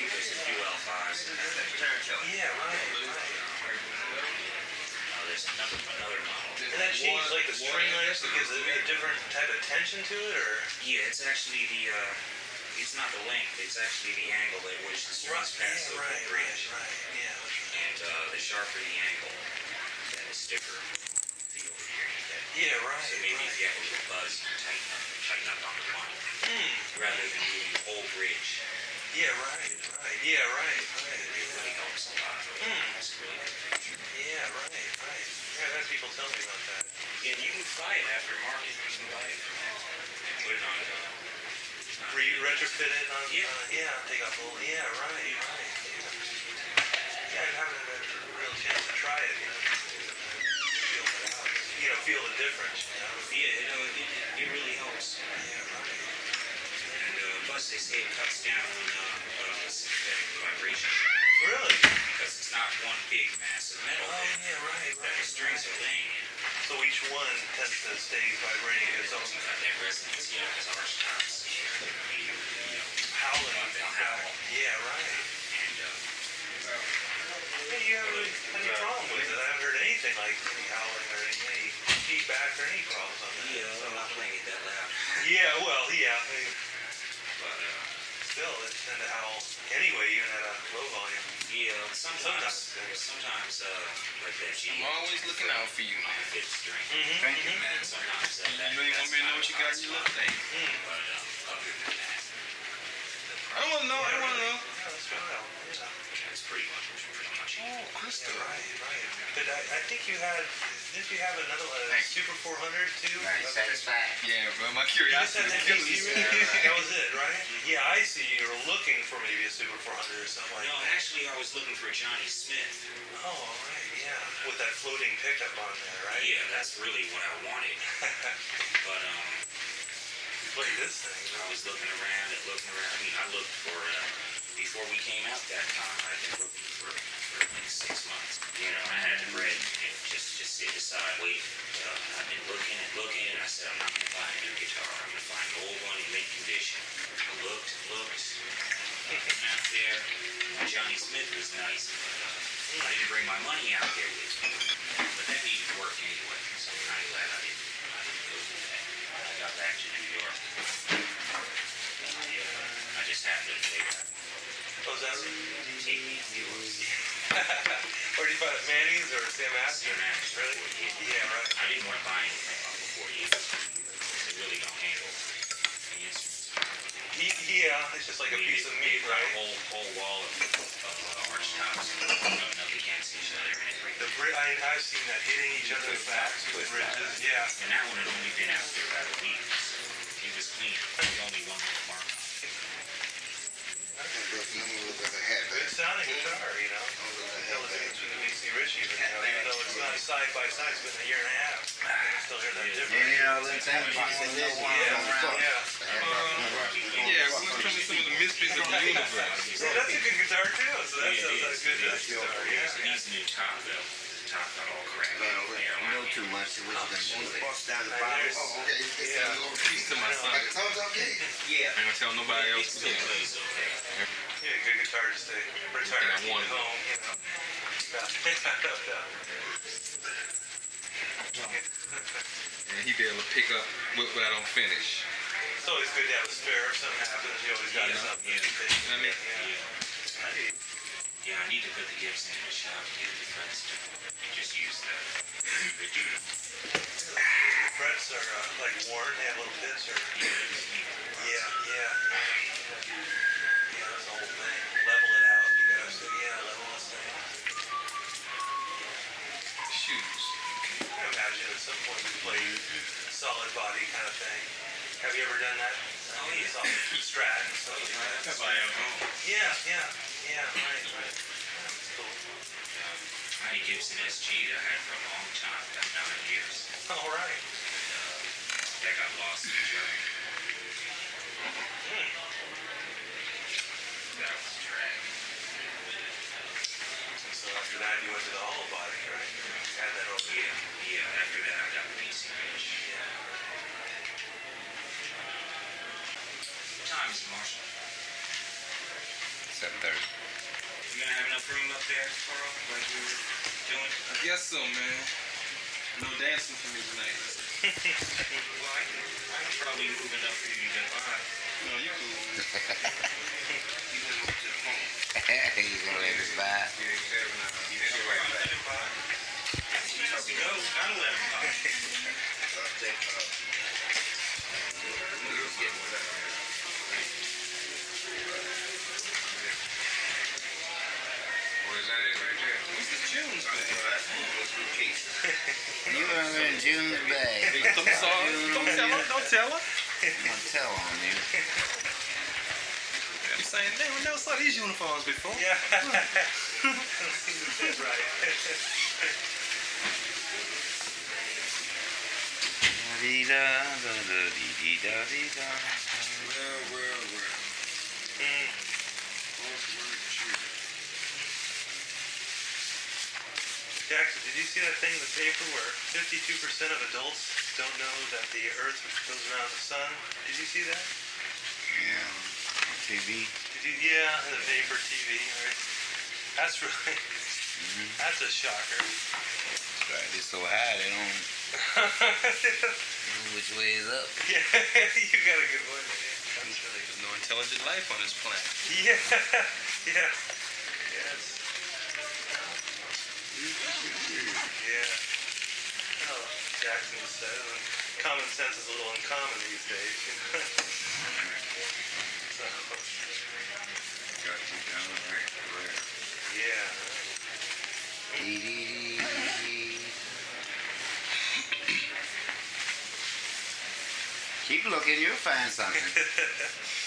think there's a few L5s that. Yeah, right, there's another another model. And that changes like the string length, gives it a different type of tension to it, or? Yeah, it's actually the. Uh, it's not the length. It's actually the angle at which the strings pass over the bridge. right, yeah. And uh, the sharper the angle, then the stiffer the overhear you get. Yeah, right, So maybe if you have a little buzz, you tighten up, tighten up on the one, Hmm, rather than doing the whole bridge. Yeah, right, right, yeah, right, right, It really helps a lot. It's really good yeah, right, right. Yeah, I've had people tell me about that. Yeah, you can buy it after market. You can buy it from. And put it on. Uh, Re retrofit it on, Yeah. uh, yeah, take off a little, yeah, right, right, yeah. Yeah, I haven't had a real chance to try it, you know, feel you know, feel the difference, you know. yeah, you know, it, it really helps. Yeah, right. They say it cuts down on uh, uh, sympathetic vibration Really? because it's not one big mass of metal Oh, yeah, right, that the right. strings are laying in. So each one tends to stay vibrating its own that resonance, you know, has harsh tops. You, you know, howling. Howl. Yeah, right. and uh, Yeah, you haven't had any problem with it. I haven't heard anything like any howling or any, any feedback or any problems on that. yeah, So- I'm not playing it that loud. yeah, well, yeah. they- But uh, Still, they tend to howl anyway, even at a low volume. yeah, sometimes, Sometimes. sometimes uh, like that G. I'm always looking out for you. on the fifth string. Mm-hmm. Thank you, man. And sometimes that, that, You ain't want me to know what you got hot in your spot. left thing. Mm. But um, other than that, I don't want to know. I don't want to know. That's well, yeah. that's pretty much pretty much. Oh, Crystal. Yeah, right, right. But I, I think you had, didn't you have another one, a Super 400 too? Right, Okay. satisfied. Yeah, bro. My You just curiosity had that is killing DC me. That was it, right? Yeah, I see. You were looking for maybe a Super 400 or something like No, that. actually, I was looking for Johnny Smith. Oh, all right, yeah. With that floating pickup on there, right? Yeah, that's really what I wanted. But um, Look at this thing. I was looking around and looking around. I mean, I looked for uh, before we came out that time. I'd been looking for for least six months. You know, I had the bread and just just sit aside waiting. Uh, I've been looking and looking, and I said, I'm not gonna buy a new guitar. I'm gonna find an old one in mint condition. I looked and looked. Nothing out there. Johnny Smith was nice, but uh, I didn't bring my money out there with me. But that needed work anyway, so I'm kind of glad I didn't. I didn't go that. I got back to New York. I, uh, I just happened to take, Oh, is that Where did you find it? Manny's or Sam Astor? Sam Astor. Really? Yeah, right. I didn't want to buy anything off before you. They really don't handle the instruments. He- Yeah, it's just like a I mean, piece of they- meat, right? A whole, whole wall of, of uh, arch tops, you know, nothing against each other The bri- I, I've seen that hitting each other in backs with bridges. Yeah. And that one had only been out there about a week. It was clean. There was only one little mark on it. Look at the head. Good sounding guitar, you know. Hell, the difference between the DC Richie, you know, even though it's not side by side, it's been a year and a half. You can still hear that difference. You know, them things you Yeah, yeah. Yeah, we're gonna some of the mysteries of the universe. Yeah, that's a good guitar too. So that Yeah, sounds a good It Dutch is. guitar. Yeah. It needs a new top though. The top got all cracked. Man, out we you know too much. So what you gonna do? Bust down the bottom. Oh, okay. It's Yeah. a little Peace to my son. Like a thumbs up game. Yeah. I ain't gonna tell nobody else to do it it. plays okay. Yeah, good guitar just to retire And I and keep wanted it it. home, you know. And he be able to pick up what, what I don't finish. It's always good to have a spare if something happens. You always got Yeah, something. yeah. to fix. I mean, yeah. I need- Yeah, I need to put the gifts in the shop and get the frets done. Just use them. the original. frets are uh, like worn. They have little pits or. Yeah, just leave it. Yeah, yeah, yeah. Yeah, some point you play solid body kind of thing. Have you ever done that? Oh, yeah. Strat and stuff like that. That's why I'm home. Yeah, yeah, yeah, right, right. That's cool. Um, a Gibson SG that I had for a long time, about nine years. All right. Uh, that got lost in Germany. Hmm. That was a drag. And so after that, you went to the hollow body, right? You had that over Yeah, yeah. After that, I got the PC Rich. Yeah. What time is Marshall? Seven thirty. You gonna have enough room up there, Carl, like we were doing? I guess so, man. No dancing for me tonight. Well, I can, I can probably move enough for you to get by. No, you cool. You live up to the home. He's gonna let us by. Yeah, exactly. You did it right back. You have to go, gotta let him by. Or is that it right there? This is June's You are in June's bag. I'm sorry. Don't tell her. Don't tell her. I'm gonna tell on you. I'm saying, damn, we never saw these uniforms before. Yeah. right. Dee-da, da-da, dee-dee-da, dee-da. Well, well, well. Mm. Jackson, did you see that thing in the paper where 52% of adults don't know that the Earth goes around the sun? Did you see that? Yeah. On TV. Did you? Yeah, in the paper, TV. Right? That's really. Mm-hmm. That's a shocker. That's right. It's so high they don't know which way is up. yeah, you got a good one. That's really. There's no intelligent life on this planet. Yeah, yeah, yes. Yeah. Oh, Jackson says and common sense is a little uncommon these days. You know? so, Got you down right there. yeah. Keep looking, you'll find something.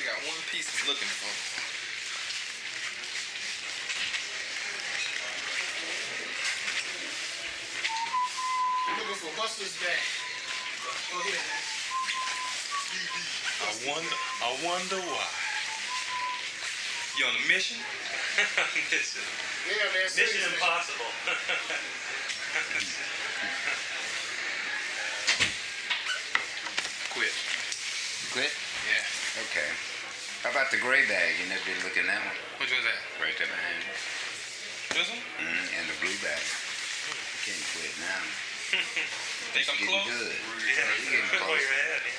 You got one piece he's looking for. Looking for Buster's bag. Go ahead. I wonder. I wonder why. You on a mission? Mission, Yeah, that's Mission it. Impossible. Quit. Quit? Yeah. Okay. How about the gray bag? You never been looking at that one? Which one's that? Right there behind you. This one? Mm, and the blue bag. You can't quit now. Think I'm close? Good. Yeah. You're getting close. Where you're at, yeah.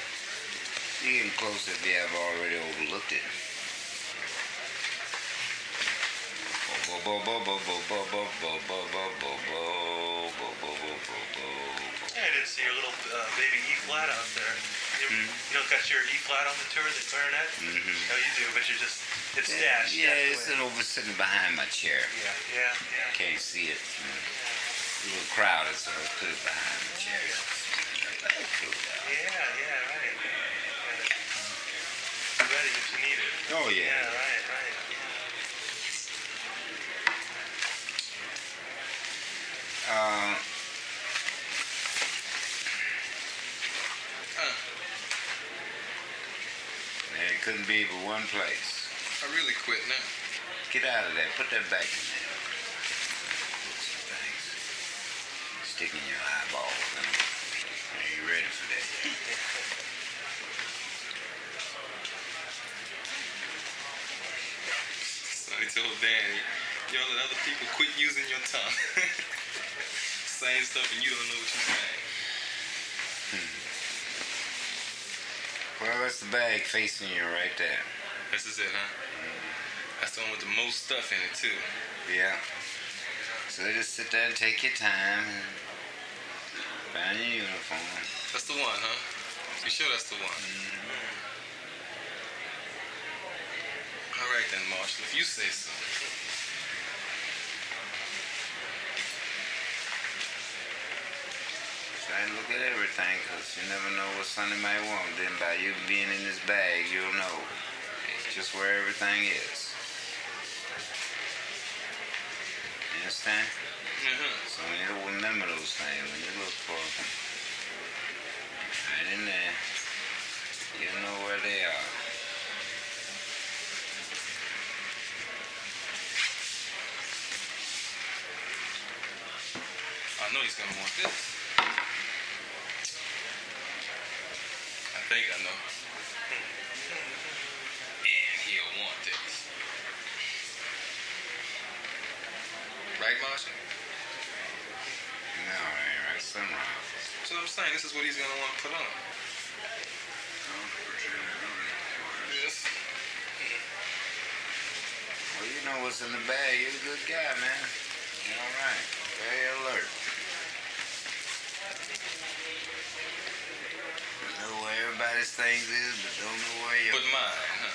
You're getting close if you have already overlooked it. Yeah, I did see your little uh, baby E flat out there. You, mm-hmm. you know, got your E flat on the tour, the clarinet. Mm-hmm. No, you do, but you're just it's yeah, stashed. Yeah, it's over sitting behind my chair. Yeah, yeah, yeah. Can't see it. Yeah little crowded, so I put it behind the chair. Yeah, yeah, right. Yeah. Ready if you need it. Oh Yeah, yeah. right, right. Uh, Uh, it couldn't be but one place. I really quit now. Get out of there. Put that back in there. Thanks. Stick in your eyeballs. Huh? Are you ready for that? So I told Danny, y'all let other people quit using your tongue. saying stuff and you don't know what you're saying. Hmm. Well, that's the bag facing you right there. This is it, huh? Hmm. That's the one with the most stuff in it, too. Yeah. So they just sit there and take your time and find your uniform. That's the one, huh? You sure that's the one? Mm-hmm. All right then, Marshall, if you say so. And look at everything, cause you never know what Sonny might want. Then by you being in this bag, you'll know just where everything is. You understand? Uh-huh. So when you remember those things, when you look for them, right in there, you know where they are. I know he's gonna want this. Think I know. And he'll want this. Right, Marshall? No, it ain't right. Something wrong. So I'm saying this is what he's gonna want to put on. Yes. Well, you know what's in the bag. You're a good guy, man. You're all right. Very alert. Know where everybody's things is, but don't know where yours. But mine, huh?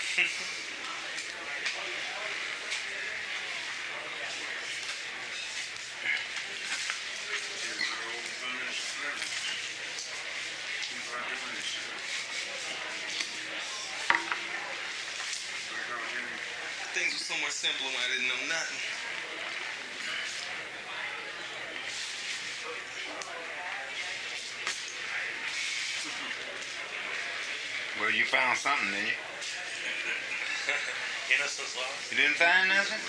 Things were so much simpler when I didn't know nothing. You found something, didn't you? Innocence lost. You didn't find nothing?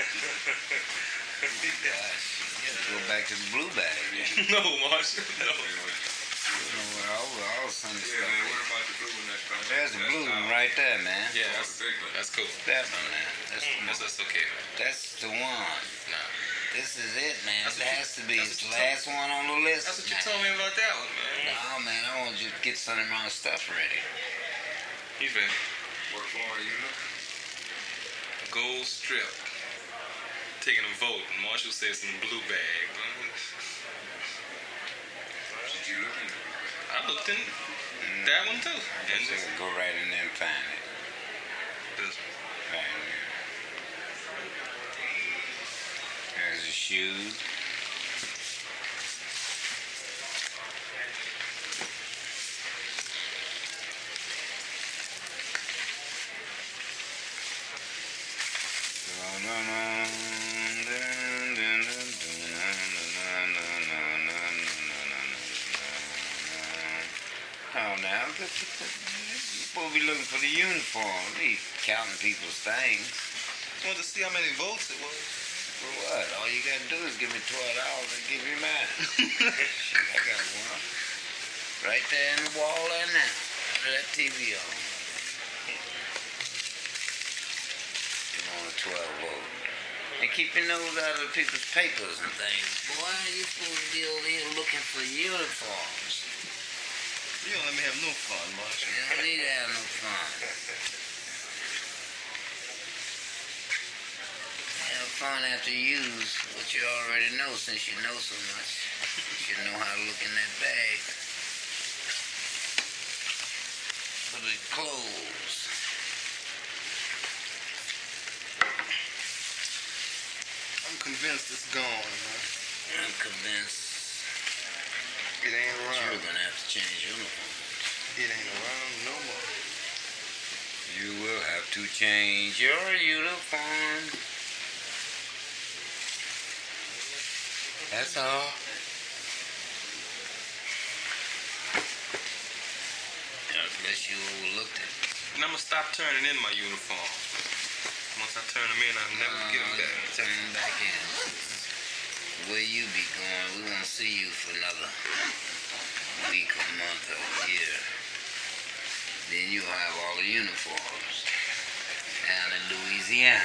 yeah. Gosh, you gotta go back to the blue bag. No, Marshall, no. know where all, all Sunday Yeah, stuff man, what about the blue one that's coming? There's the That's blue one our- right there, man. Yeah, that's, the big one. that's cool. That one, man. That's the, That's, that's okay, man. that's the one. Nah. This is it, man. That's It what you- has to be. It's the you last one on the list. That's what you man. told me about that one, man. No, man, I want you to get some of my stuff ready. He's ready. What for are you? Gold strip. Taking a vote. and Marshall says in the blue bag. Did you look in the I looked in mm-hmm. that one too. And Just this, go right in there and find it. this Right in there. There's the shoes. Oh, now, you're supposed to be looking for the uniform. Be counting people's things. Just wanted to see how many votes it was. For what? All you gotta do is give me twelve dollars and give me mine. Shit, I got one. Right there in the wall there now. Under that TV on. You want a twelve vote. And keep your nose out of people's papers and things. Boy, you supposed to be over here looking for uniforms. You don't let me have no fun, Marshall. You don't need to have no fun. Have fun after you use what you already know since you know so much. You should know how to look in that bag. For the clothes. I'm convinced it's gone, man. I'm convinced It ain't that you're around. gonna have to change uniforms. It ain't around no more. You will have to change your uniform. That's all. I guess you overlooked it. And I'm gonna stop turning in my uniform. Once I turn them in, I'll never get them Uh, back. Turn them back in. Where you be going, we won't see you for another week, a month, or a year. Then you'll have all the uniforms down in Louisiana.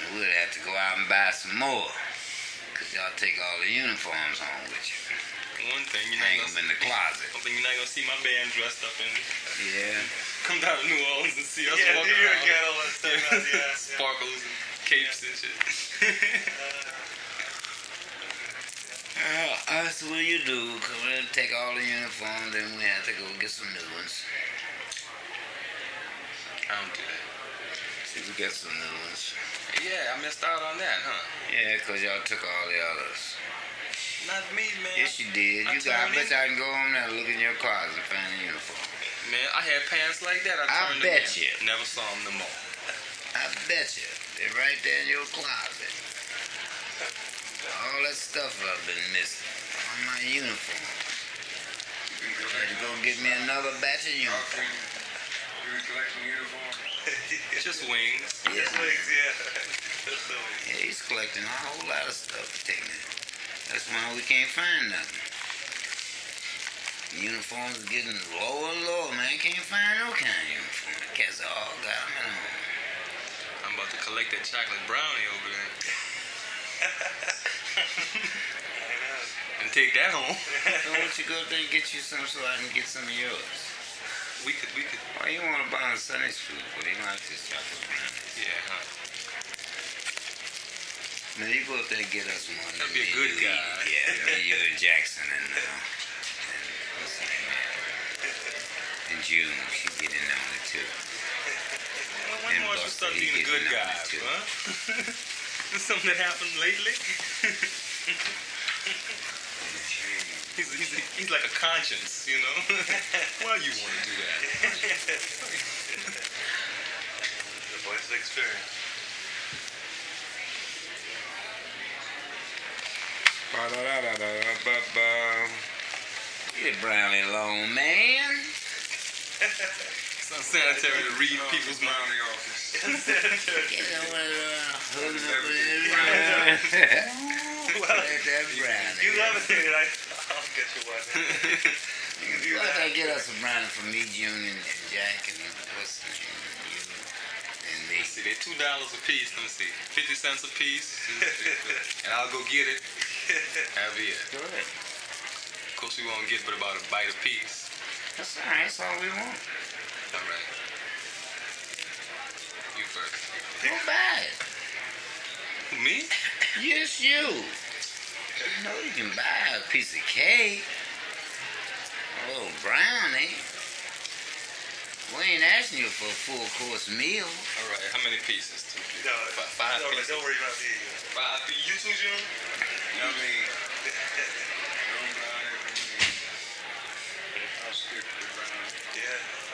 And we'll have to go out and buy some more. Cause y'all take all the uniforms home with you. One thing you're Hang not them gonna in the closet. one thing you're not gonna see my band dressed up in. Yeah. Come down to New Orleans and see us Yeah, walking you around. got all that stuff out, yeah, yeah. Sparkles and capes and shit. Uh, that's what you do. Come in and take all the uniforms, then we have to go get some new ones. I don't do that. See, we got some new ones. Yeah, I missed out on that, huh? Yeah, 'cause y'all took all the others. Not me, man. Yes, you did. I You got. I bet in- you I can go home now, look in your closet, and find a uniform. Man, I had pants like that. I, I bet in. you. Never saw them no more. I bet you they're right there in your closet. All that stuff I've been missing. All my uniform. I had to go get me another batch of. You were collecting uniforms? Just wings. Yeah. Just wigs, yeah. The. Yeah, he's collecting a whole lot of stuff to take me. That's why we can't find nothing. Uniforms are getting lower and lower, man. Can't find no kind of uniform. Cats all got them at home. I'm about to collect that chocolate brownie over there and take that home. So why don't you go up there and get you some so I can get some of yours? We could, we could, Why you want to buy a Sunday school? But they like this chocolate brownie. yeah, huh? Now you go up there and get us one. That'd be a good you guy. Yeah, you and Jackson and, uh, and what's her name? And June, she get in on it too. When And more should Buster, start being a good guy, huh? This something that happened lately? he's, he's, he's like a conscience, you know? Why you want to do that? The voice of experience. Get brownie alone, man. It's unsanitary to read people's Around minds. the office. Get over there, hood up that brownie. Let that brownie. You love it, dude. I, I'll get you one. You can do Why don't I get us a brownie for me, June, and, and Jack, and what's the name? You and me. Let's see, they're two dollars a piece. Let me see, fifty cents a piece, and I'll go get it. Have it. Good. Of course, we won't get but about a bite a piece. That's all right. That's all we want. All right. You first. Go buy it. Me? Yes, you. You know you can buy a piece of cake, oh, a little brownie. Eh? We ain't asking you for a full course meal. All right. How many pieces? Two, three, No, four, five, five don't, pieces. don't worry about me. Five. You too, June? I mean, don't buy it. I'll stick to the brown. Yeah.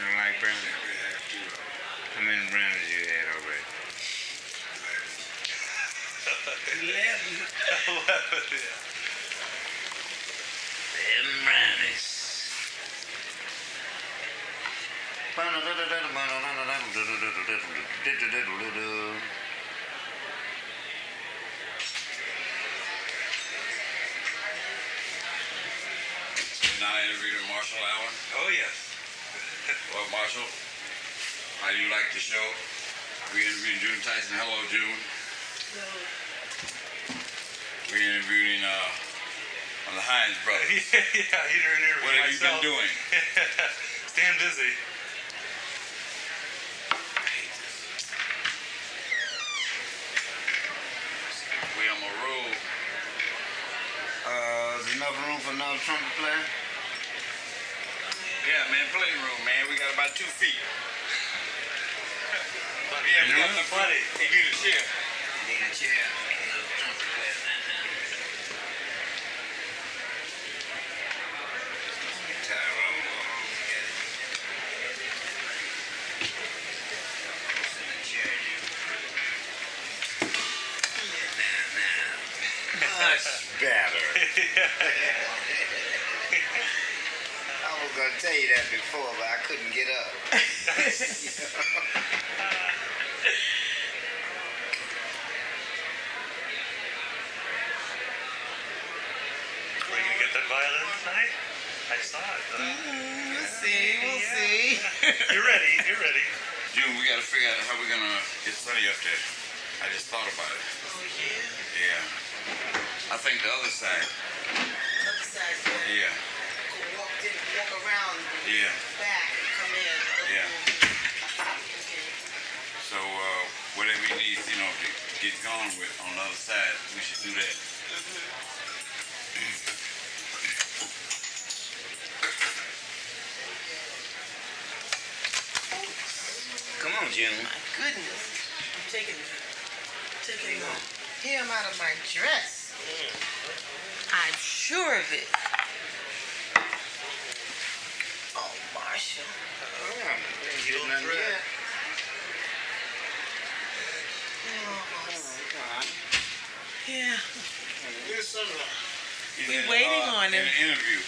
You don't like brownies? We have to. How many brownies you had already? Eleven. yeah. Eleven brownies. Now interviewing Marshall Allen. Oh, yes. Well, Marshall, how do you like the show? We interviewing June Tyson. Hello, June. We interviewing uh, on the Hinds brothers. yeah, yeah, you didn't interview What have you been doing? Staying busy. We on the road. Uh, is enough room for another trumpet player? Yeah, man, playing room, man. We got about two feet. Yeah, we got enough Plenty. He need a chair. Need a chair. Another trumpet player. Guitar room. Get it. Sit in the chair, dude. Now, now. Much better. I was gonna tell you that before, but I couldn't get up. Were you gonna get that violin tonight? I saw it. Uh, We'll see, we'll Yeah. see. you're ready. You're ready. June, we gotta figure out how we're gonna get Sonny up there. I just thought about it. Oh, yeah? Yeah. I think the other side. The Other side, so Yeah. go walk, in, walk around Yeah. back and come in. Yeah. So uh, whatever we need, you know, to get going with on the other side, we should do that. Come on, June. My goodness. I'm taking, taking the hem out of my dress. I'm sure of it. Oh, Marshall. You Don't done fret. yet? Oh, yeah. Where's Sunrise? He's We in, waiting uh, on in him. an interview.